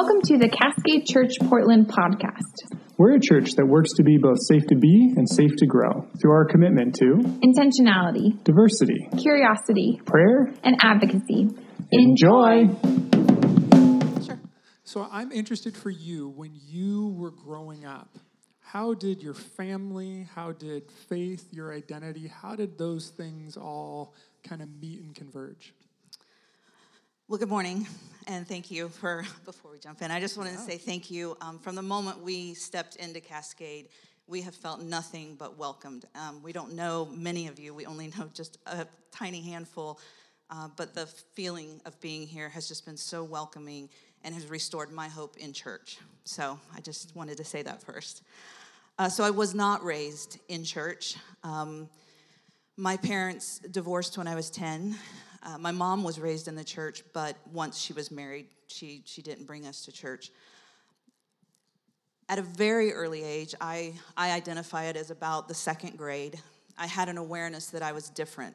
Welcome to the Cascade Church Portland podcast. We're a church that works to be both safe to be and safe to grow through our commitment to Intentionality, diversity, curiosity, prayer, and advocacy. enjoy. Sure. So I'm interested for you when you were growing up. How did your family, how did faith, your identity, how did those things all kind of meet and converge? Well, good morning, and thank you for, before we jump in, I just wanted to say thank you. Um, from the moment we stepped into Cascade, we have felt nothing but welcomed. Um, we don't know many of you, we only know just a tiny handful, uh, but the feeling of being here has just been so welcoming and has restored my hope in church. So I just wanted to say that first. Uh, so I was not raised in church. Um, my parents divorced when I was 10. Uh, my mom was raised in the church, but once she was married, she, she didn't bring us to church. At a very early age, I, I identify it as about the second grade. I had an awareness that I was different.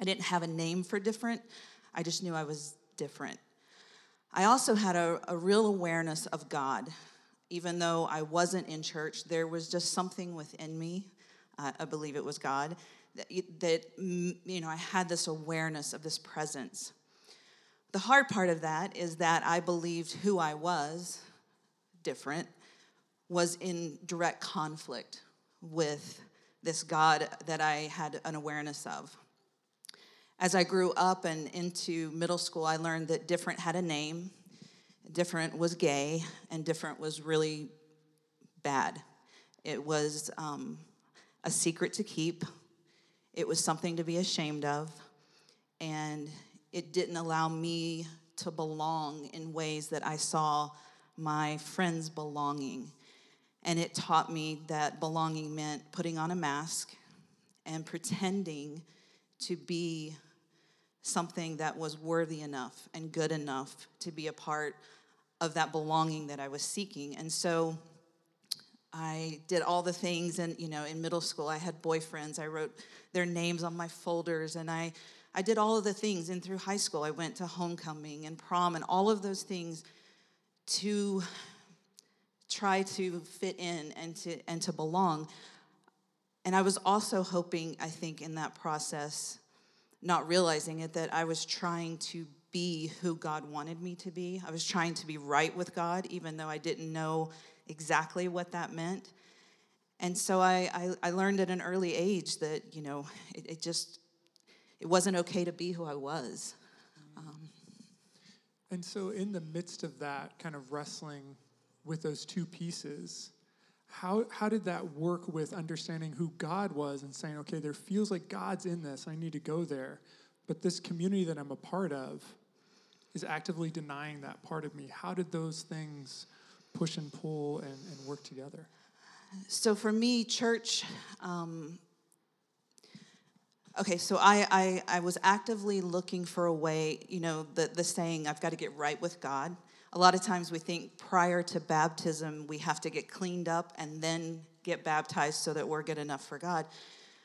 I didn't have a name for different, I just knew I was different. I also had a, a real awareness of God. Even though I wasn't in church, there was just something within me, uh, I believe it was God, that, mm, you know, I had this awareness of this presence. The hard part of that is that I believed who I was, different, was in direct conflict with this God that I had an awareness of. As I grew up and into middle school, I learned that different had a name, different was gay, and different was really bad. It was um, a secret to keep, it was something to be ashamed of, and it didn't allow me to belong in ways that I saw my friends belonging. And it taught me that belonging meant putting on a mask and pretending to be something that was worthy enough and good enough to be a part of that belonging that I was seeking. And so I did all the things and you know in middle school I had boyfriends. I wrote their names on my folders and I I did all of the things and through high school I went to homecoming and prom and all of those things to try to fit in and to and to belong. And I was also hoping I think in that process not realizing it that I was trying to be who God wanted me to be. I was trying to be right with God even though I didn't know exactly what that meant. And so I, I, I learned at an early age that, you know, it, it, just, it wasn't okay to be who I was. Um, and so, in the midst of that kind of wrestling with those two pieces, how, how did that work with understanding who God was and saying, okay, there feels like God's in this, I need to go there, but this community that I'm a part of is actively denying that part of me? How did those things push and pull and, and work together? So for me, church, um, okay, so I, I, I was actively looking for a way, you know, the, the saying, I've got to get right with God. A lot of times we think prior to baptism, we have to get cleaned up and then get baptized so that we're good enough for God.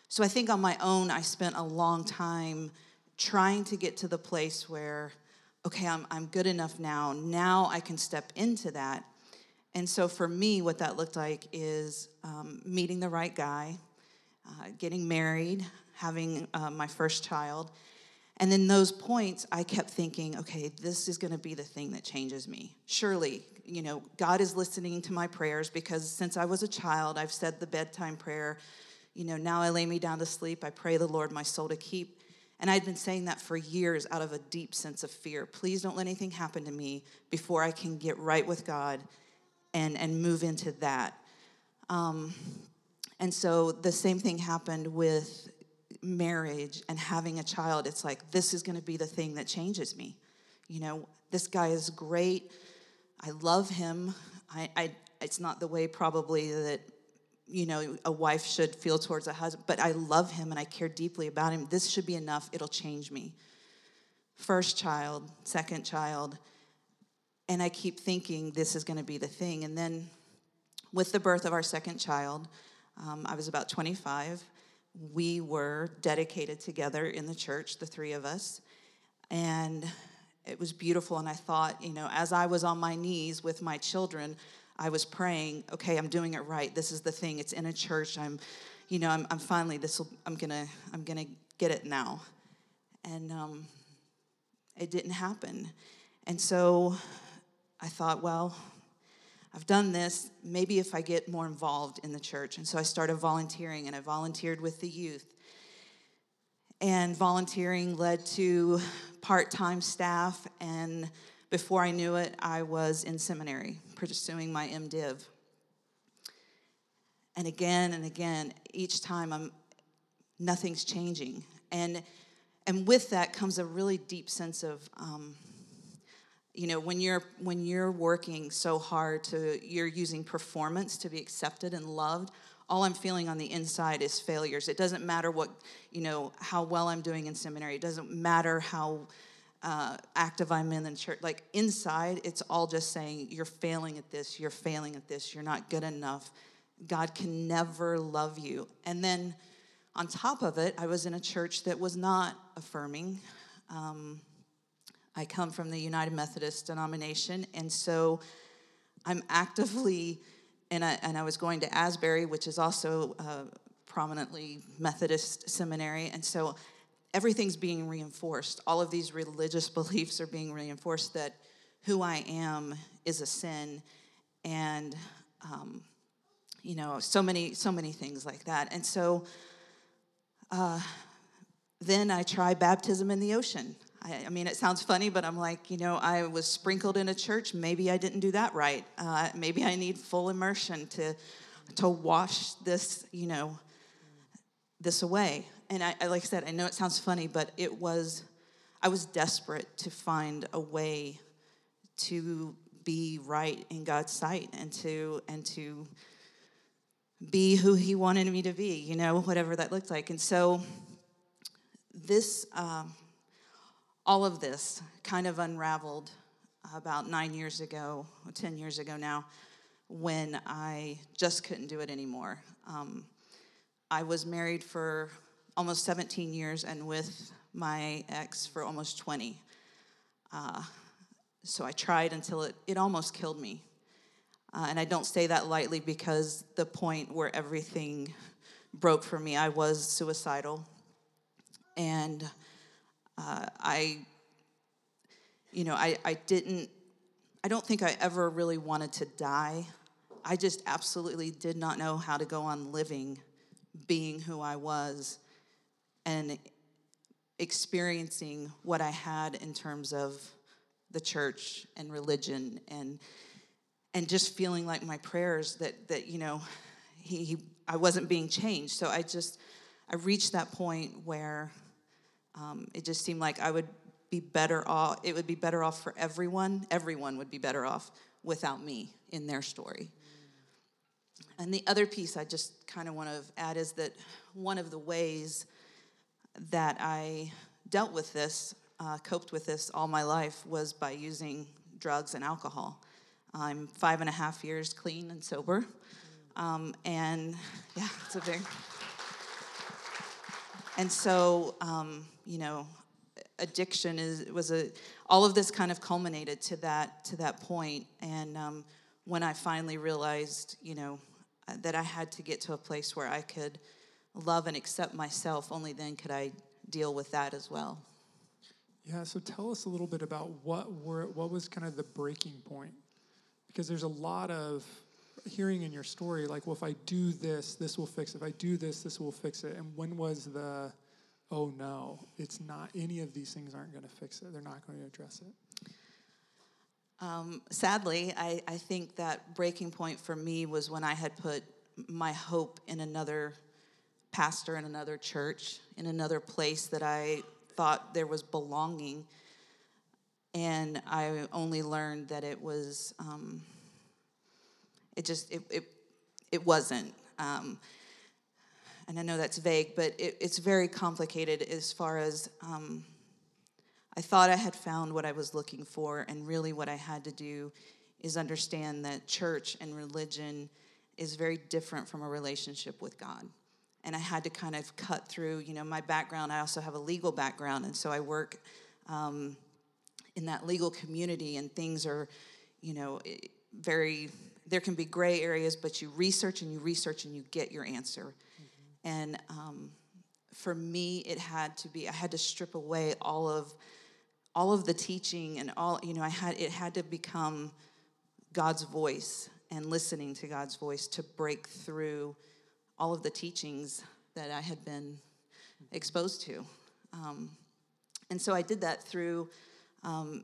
So I think on my own, I spent a long time trying to get to the place where, okay, I'm, I'm good enough now. Now I can step into that. And so for me, what that looked like is um, meeting the right guy, uh, getting married, having uh, my first child. And then those points, I kept thinking, okay, this is going to be the thing that changes me. Surely, you know, God is listening to my prayers because since I was a child, I've said the bedtime prayer. You know, now I lay me down to sleep. I pray the Lord my soul to keep. And I'd been saying that for years out of a deep sense of fear. Please don't let anything happen to me before I can get right with God and, and move into that. Um, and so the same thing happened with marriage and having a child. It's like, this is going to be the thing that changes me. You know, this guy is great. I love him. I, I, it's not the way probably that you know a wife should feel towards a husband but i love him and i care deeply about him this should be enough it'll change me first child second child and I keep thinking this is going to be the thing. And then with the birth of our second child, um, I was about 25. We were dedicated together in the church, the three of us. And it was beautiful. And I thought, you know, as I was on my knees with my children, I was praying, okay, I'm doing it right. This is the thing. It's in a church. I'm, you know, I'm, I'm finally this. I'm gonna I'm gonna get it now. And um, it didn't happen. And so I thought, well, I've done this. Maybe if I get more involved in the church. And so I started volunteering and I volunteered with the youth. And volunteering led to part time staff. And before I knew it, I was in seminary pursuing my MDiv. And again and again, each time I'm nothing's changing. And and with that comes a really deep sense of um, you know when you're when you're working so hard to you're using performance to be accepted and loved all i'm feeling on the inside is failures. It doesn't matter what you know how well i'm doing in seminary. It doesn't matter how uh, active i'm in the church. Like inside it's all just saying you're failing at this. You're failing at this. You're not good enough. God can never love you. And then on top of it i was in a church that was not affirming. Um, I come from the United Methodist denomination, and so I'm actively, and I, and I was going to Asbury, which is also a prominently Methodist seminary, and so everything's being reinforced. All of these religious beliefs are being reinforced that who I am is a sin, and um, you know, so many, so many things like that. And so uh, then I try baptism in the ocean. I, I, mean, it sounds funny, but I'm like, you know, I was sprinkled in a church. Maybe I didn't do that right. Uh, maybe I need full immersion to to wash this, you know, this away. And I, like I said, I know it sounds funny, but it was, I was desperate to find a way to be right in God's sight and to and to be who He wanted me to be. You know, whatever that looked like. And so this. Um, all of this kind of unraveled about nine years ago, 10 years ago now, when I just couldn't do it anymore. Um, I was married for almost 17 years and with my ex for almost 20. Uh, so I tried until it, it almost killed me. Uh, and I don't say that lightly because the point where everything broke for me, I was suicidal. And uh, I, you know, I, I didn't, I don't think I ever really wanted to die. I just absolutely did not know how to go on living being who I was and experiencing what I had in terms of the church and religion and and just feeling like my prayers that that you know he, he I wasn't being changed so I just I reached that point where um, it just seemed like I would be better off, it would be better off for everyone. Everyone would be better off without me in their story. And the other piece I just kind of want to add is that one of the ways that I dealt with this, uh, coped with this all my life, was by using drugs and alcohol. I'm five and a half years clean and sober. Um, and yeah, it's a big. And so, um, you know, addiction is was a all of this kind of culminated to that to that point. And um, when I finally realized, you know, uh, that I had to get to a place where I could love and accept myself, only then could I deal with that as well. Yeah. So tell us a little bit about what were what was kind of the breaking point, because there's a lot of hearing in your story, like, well, if I do this, this will fix it. If I do this, this will fix it. And when was the, oh no, it's not, any of these things aren't going to fix it. They're not going to address it. Um, sadly, I, I think that breaking point for me was when I had put my hope in another pastor in another church, in another place that I thought there was belonging. And I only learned that it was um, it just it it, it wasn't. Um, and I know that's vague, but it, it's very complicated as far as um, I thought I had found what I was looking for, and really what I had to do is understand that church and religion is very different from a relationship with God. And I had to kind of cut through, you know, my background. I also have a legal background, and so I work um, in that legal community and things are, you know, very, there can be gray areas, but you research and you research and you get your answer. And um, for me, it had to be, I had to strip away all of, all of the teaching and all, you know, I had, it had to become God's voice and listening to God's voice to break through all of the teachings that I had been exposed to. Um, and so I did that through um,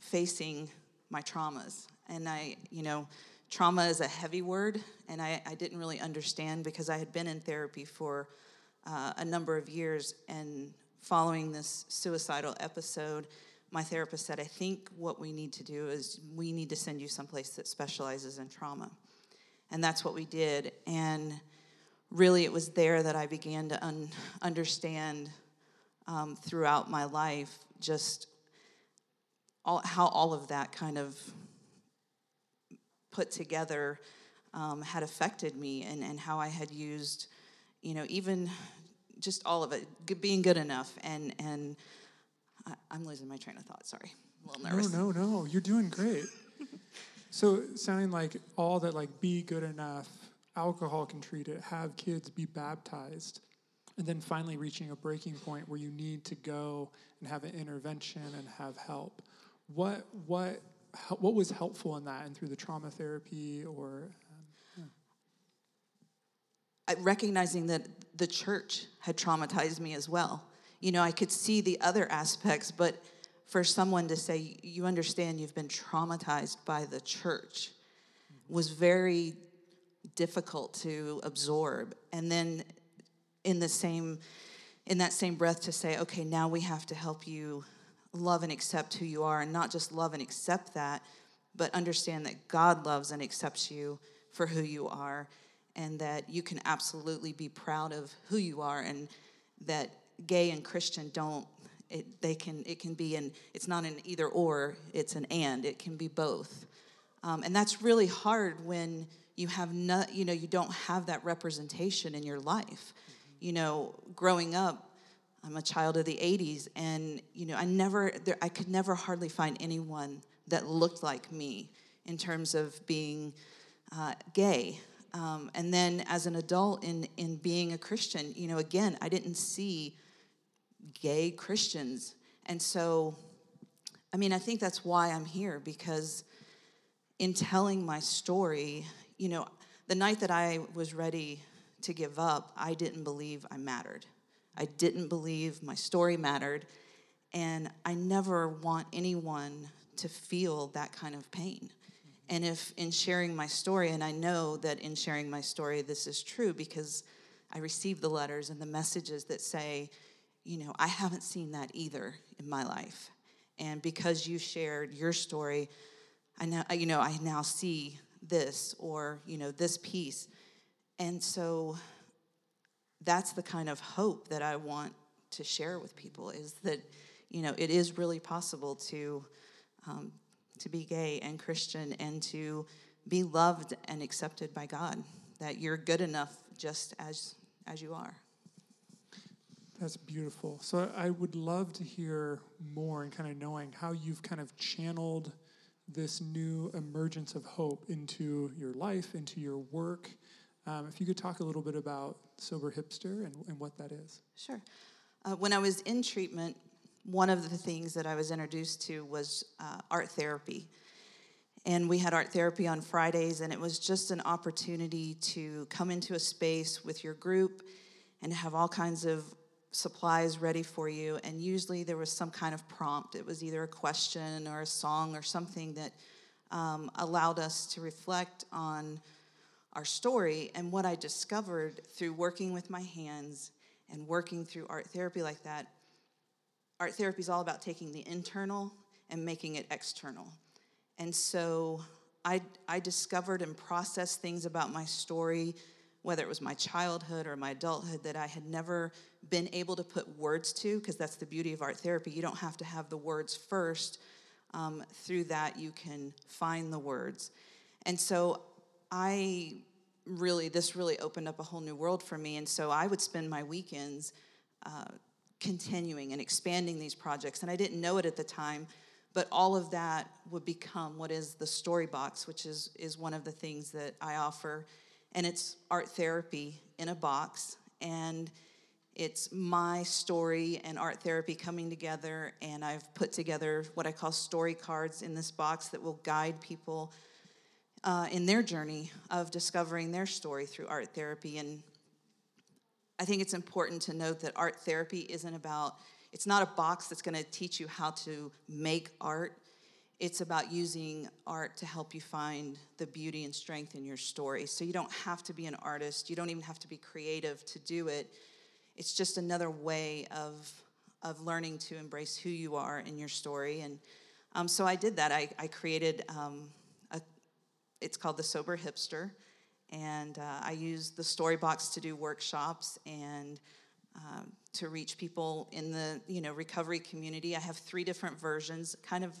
facing my traumas. And I, you know, trauma is a heavy word, and I, I didn't really understand because I had been in therapy for uh, a number of years. And following this suicidal episode, my therapist said, I think what we need to do is we need to send you someplace that specializes in trauma. And that's what we did. And really, it was there that I began to un- understand um, throughout my life just all, how all of that kind of put together um, had affected me and, and how I had used, you know, even just all of it, being good enough. And, and I, I'm losing my train of thought, sorry. I'm a little nervous. No, no, no. You're doing great. so sounding like all that like be good enough, alcohol can treat it, have kids, be baptized, and then finally reaching a breaking point where you need to go and have an intervention and have help. What what what was helpful in that and through the trauma therapy or um, I- recognizing that the church had traumatized me as well. You know, I could see the other aspects, but for someone to say, you understand you've been traumatized by the church was very difficult to absorb. And then in the same in that same breath to say, okay, now we have to help you love and accept who you are and not just love and accept that, but understand that God loves and accepts you for who you are and that you can absolutely be proud of who you are and that gay and Christian don't it, they can it can be an it's not an either or it's an and it can be both. Um, and that's really hard when you have not you know you don't have that representation in your life. You know growing up i'm a child of the 80s and you know i never there, i could never hardly find anyone that looked like me in terms of being uh, gay um, and then as an adult in in being a christian you know again i didn't see gay christians and so i mean i think that's why i'm here because in telling my story, you know, the night that I was ready to give up, I didn't believe I mattered. I didn't believe my story mattered. And I never want anyone to feel that kind of pain. And if in sharing my story, and I know that in sharing my story, this is true because I receive the letters and the messages that say, you know, I haven't seen that either in my life. And because you shared your story, I now, you know, I now see this or, you know, this piece. And so that's the kind of hope that I want to share with people is that, you know, it is really possible to, um, to be gay and Christian and to be loved and accepted by God, that you're good enough just as, as you are. That's beautiful. So I would love to hear more and kind of knowing how you've kind of channeled this new emergence of hope into your life, into your work. Um, if you could talk a little bit about Sober Hipster and, and what that is. Sure. Uh, when I was in treatment, one of the things that I was introduced to was uh, art therapy. And we had art therapy on Fridays, and it was just an opportunity to come into a space with your group and have all kinds of supplies ready for you. And usually there was some kind of prompt. It was either a question or a song or something that um, allowed us to reflect on our story. And what I discovered through working with my hands and working through art therapy like that, art therapy is all about taking the internal and making it external. And so I, I discovered and processed things about my story, whether it was my childhood or my adulthood, that I had never been able to put words to, because that's the beauty of art therapy. You don't have to have the words first. Um, through that, you can find the words. And so I really, this really opened up a whole new world for me. And so I would spend my weekends uh, continuing and expanding these projects. And I didn't know it at the time, but all of that would become what is the story box, which is, is one of the things that I offer. And it's art therapy in a box. And it's my story and art therapy coming together. And I've put together what I call story cards in this box that will guide people uh, in their journey of discovering their story through art therapy. And I think it's important to note that art therapy isn't about, it's not a box that's going to teach you how to make art. It's about using art to help you find the beauty and strength in your story. So you don't have to be an artist, you don't even have to be creative to do it. It's just another way of, of learning to embrace who you are in your story. And um, so I did that. I, I created um, it's called the Sober Hipster and uh, I use the Storybox to do workshops and um, to reach people in the you know recovery community. I have three different versions, kind of.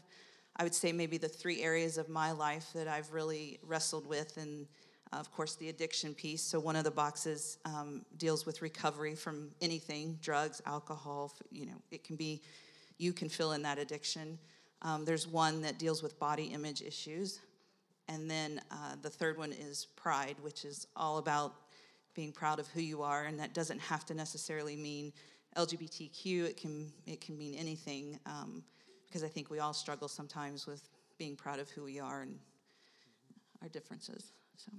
I would say maybe the three areas of my life that I've really wrestled with, and uh, of course the addiction piece. So one of the boxes um, deals with recovery from anything, drugs, alcohol. You know, it can be, you can fill in that addiction. Um, there's one that deals with body image issues. And then uh, the third one is pride, which is all about being proud of who you are, and that doesn't have to necessarily mean LGBTQ. It can it can mean anything, um, because I think we all struggle sometimes with being proud of who we are and our differences. So.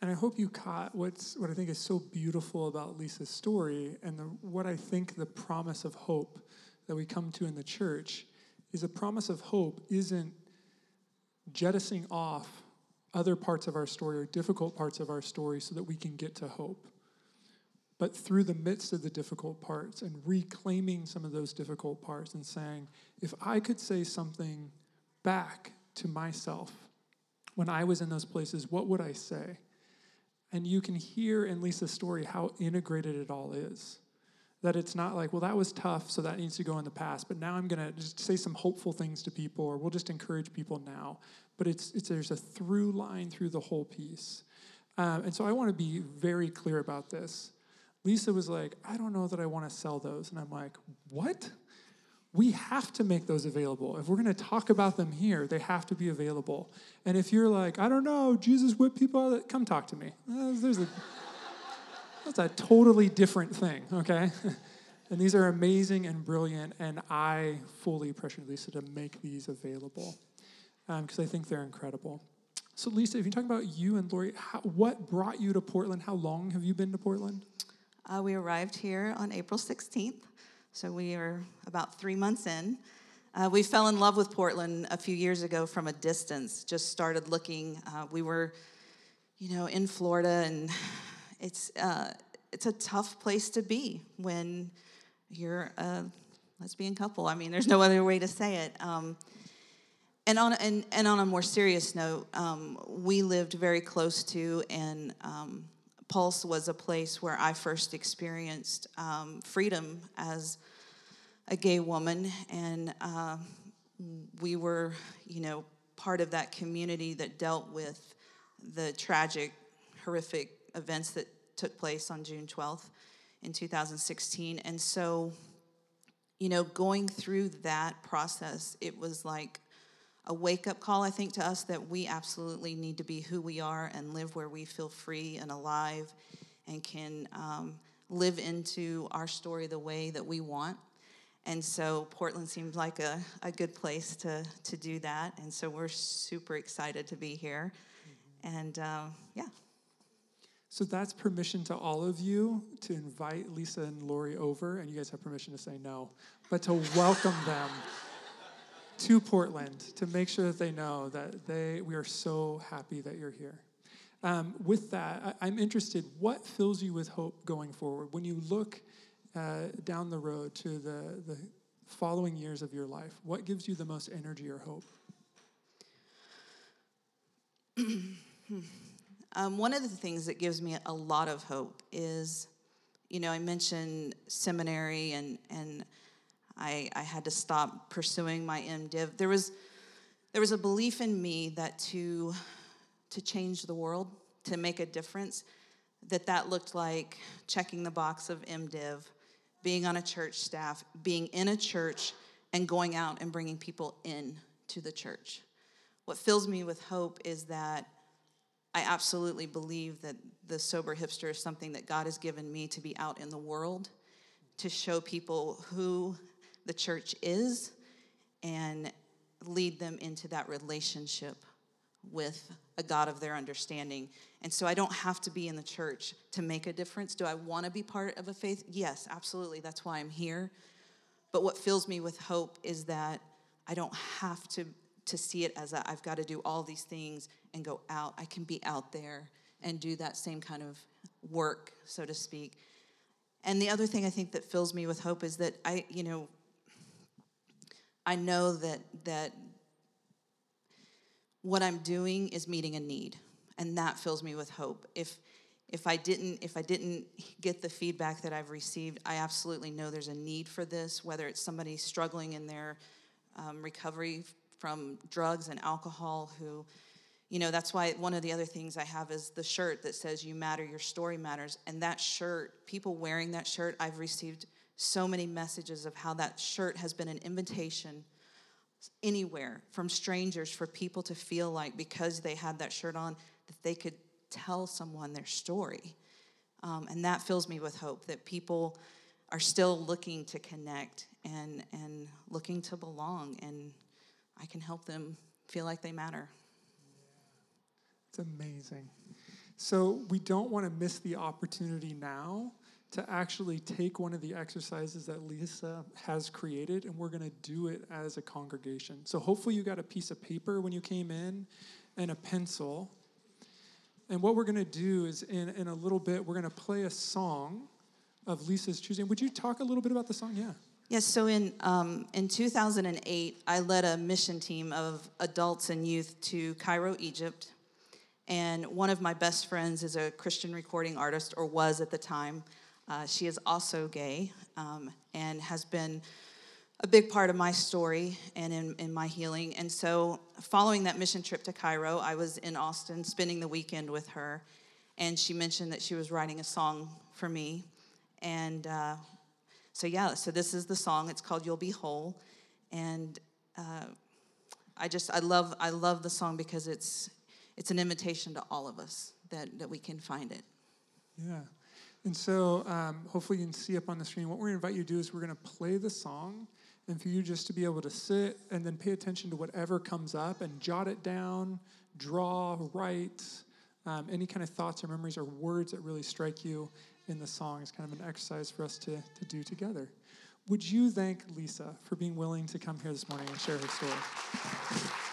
And I hope you caught what's what I think is so beautiful about Lisa's story, and the, what I think the promise of hope that we come to in the church is a promise of hope isn't jettisoning off other parts of our story or difficult parts of our story so that we can get to hope. But through the midst of the difficult parts and reclaiming some of those difficult parts and saying, if I could say something back to myself when I was in those places, what would I say? And you can hear in Lisa's story how integrated it all is. That it's not like, well, that was tough, so that needs to go in the past, but now I'm going to just say some hopeful things to people, or we'll just encourage people now. But it's, it's there's a through line through the whole piece. Um, and so I want to be very clear about this. Lisa was like, I don't know that I want to sell those. And I'm like, what? We have to make those available. If we're going to talk about them here, they have to be available. And if you're like, I don't know, Jesus whipped people out, come talk to me. Uh, there's a that's a totally different thing, okay? and these are amazing and brilliant, and I fully pressured Lisa to make these available because um, I think they're incredible. So, Lisa, if you talk about you and Lori, how, what brought you to Portland? How long have you been to Portland? Uh, we arrived here on April 16th, so we are about three months in. Uh, we fell in love with Portland a few years ago from a distance, just started looking. Uh, we were, you know, in Florida and it's uh, it's a tough place to be when you're a lesbian couple. I mean, there's no other way to say it. Um, and on and, and on a more serious note, um, we lived very close to, and um, Pulse was a place where I first experienced um, freedom as a gay woman, and uh, we were, you know, part of that community that dealt with the tragic, horrific events that took place on June 12th in 2016. And so, you know, going through that process, it was like a wake up call, I think, to us that we absolutely need to be who we are and live where we feel free and alive and can um, live into our story the way that we want. And so Portland seemed like a, a good place to, to do that. And so we're super excited to be here. Mm-hmm. And uh, yeah. So that's permission to all of you to invite Lisa and Lori over, and you guys have permission to say no, but to welcome them to Portland to make sure that they know that they we are so happy that you're here. Um, with that, I, am interested. What fills you with hope going forward when you look uh, down the road to the the following years of your life? What gives you the most energy or hope? Um, one of the things that gives me a lot of hope is, you know, I mentioned seminary and and I, I had to stop pursuing my MDiv. There was there was a belief in me that to to change the world, to make a difference, that that looked like checking the box of MDiv, being on a church staff, being in a church, and going out and bringing people in to the church. What fills me with hope is that I absolutely believe that the sober hipster is something that God has given me to be out in the world to show people who the church is and lead them into that relationship with a God of their understanding. And so I don't have to be in the church to make a difference. Do I want to be part of a faith? Yes, absolutely. That's why I'm here. But what fills me with hope is that I don't have to to see it as I've got to do all these things and go out. I can be out there and do that same kind of work, so to speak. And the other thing I think that fills me with hope is that I, you know, I know that that what I'm doing is meeting a need, and that fills me with hope. If if I didn't if I didn't get the feedback that I've received, I absolutely know there's a need for this. Whether it's somebody struggling in their um, recovery from drugs and alcohol who you know that's why one of the other things i have is the shirt that says you matter your story matters and that shirt people wearing that shirt i've received so many messages of how that shirt has been an invitation anywhere from strangers for people to feel like because they had that shirt on that they could tell someone their story um, and that fills me with hope that people are still looking to connect and and looking to belong and I can help them feel like they matter. It's amazing. So we don't want to miss the opportunity now to actually take one of the exercises that Lisa has created and we're going to do it as a congregation. So hopefully you got a piece of paper when you came in and a pencil. And what we're going to do is in, in a little bit, we're going to play a song of Lisa's choosing. Would you talk a little bit about the song? Yeah. Yes, so in, um, in 2008, I led a mission team of adults and youth to Cairo, Egypt. And one of my best friends is a Christian recording artist, or was at the time. Uh, she is also gay um, and has been a big part of my story and in, in my healing. And so, following that mission trip to Cairo, I was in Austin spending the weekend with her. And she mentioned that she was writing a song for me. And uh, so yeah, so this is the song. It's called "You'll Be Whole," and uh, I just I love I love the song because it's it's an invitation to all of us that that we can find it. Yeah. And so, um, hopefully, you can see up on the screen. What we're going to invite you to do is we're going to play the song, and for you just to be able to sit and then pay attention to whatever comes up and jot it down, draw, write, um, any kind of thoughts or memories or words that really strike you in the song is kind of an exercise for us to, to do together. Would you thank Lisa for being willing to come here this morning and share her story?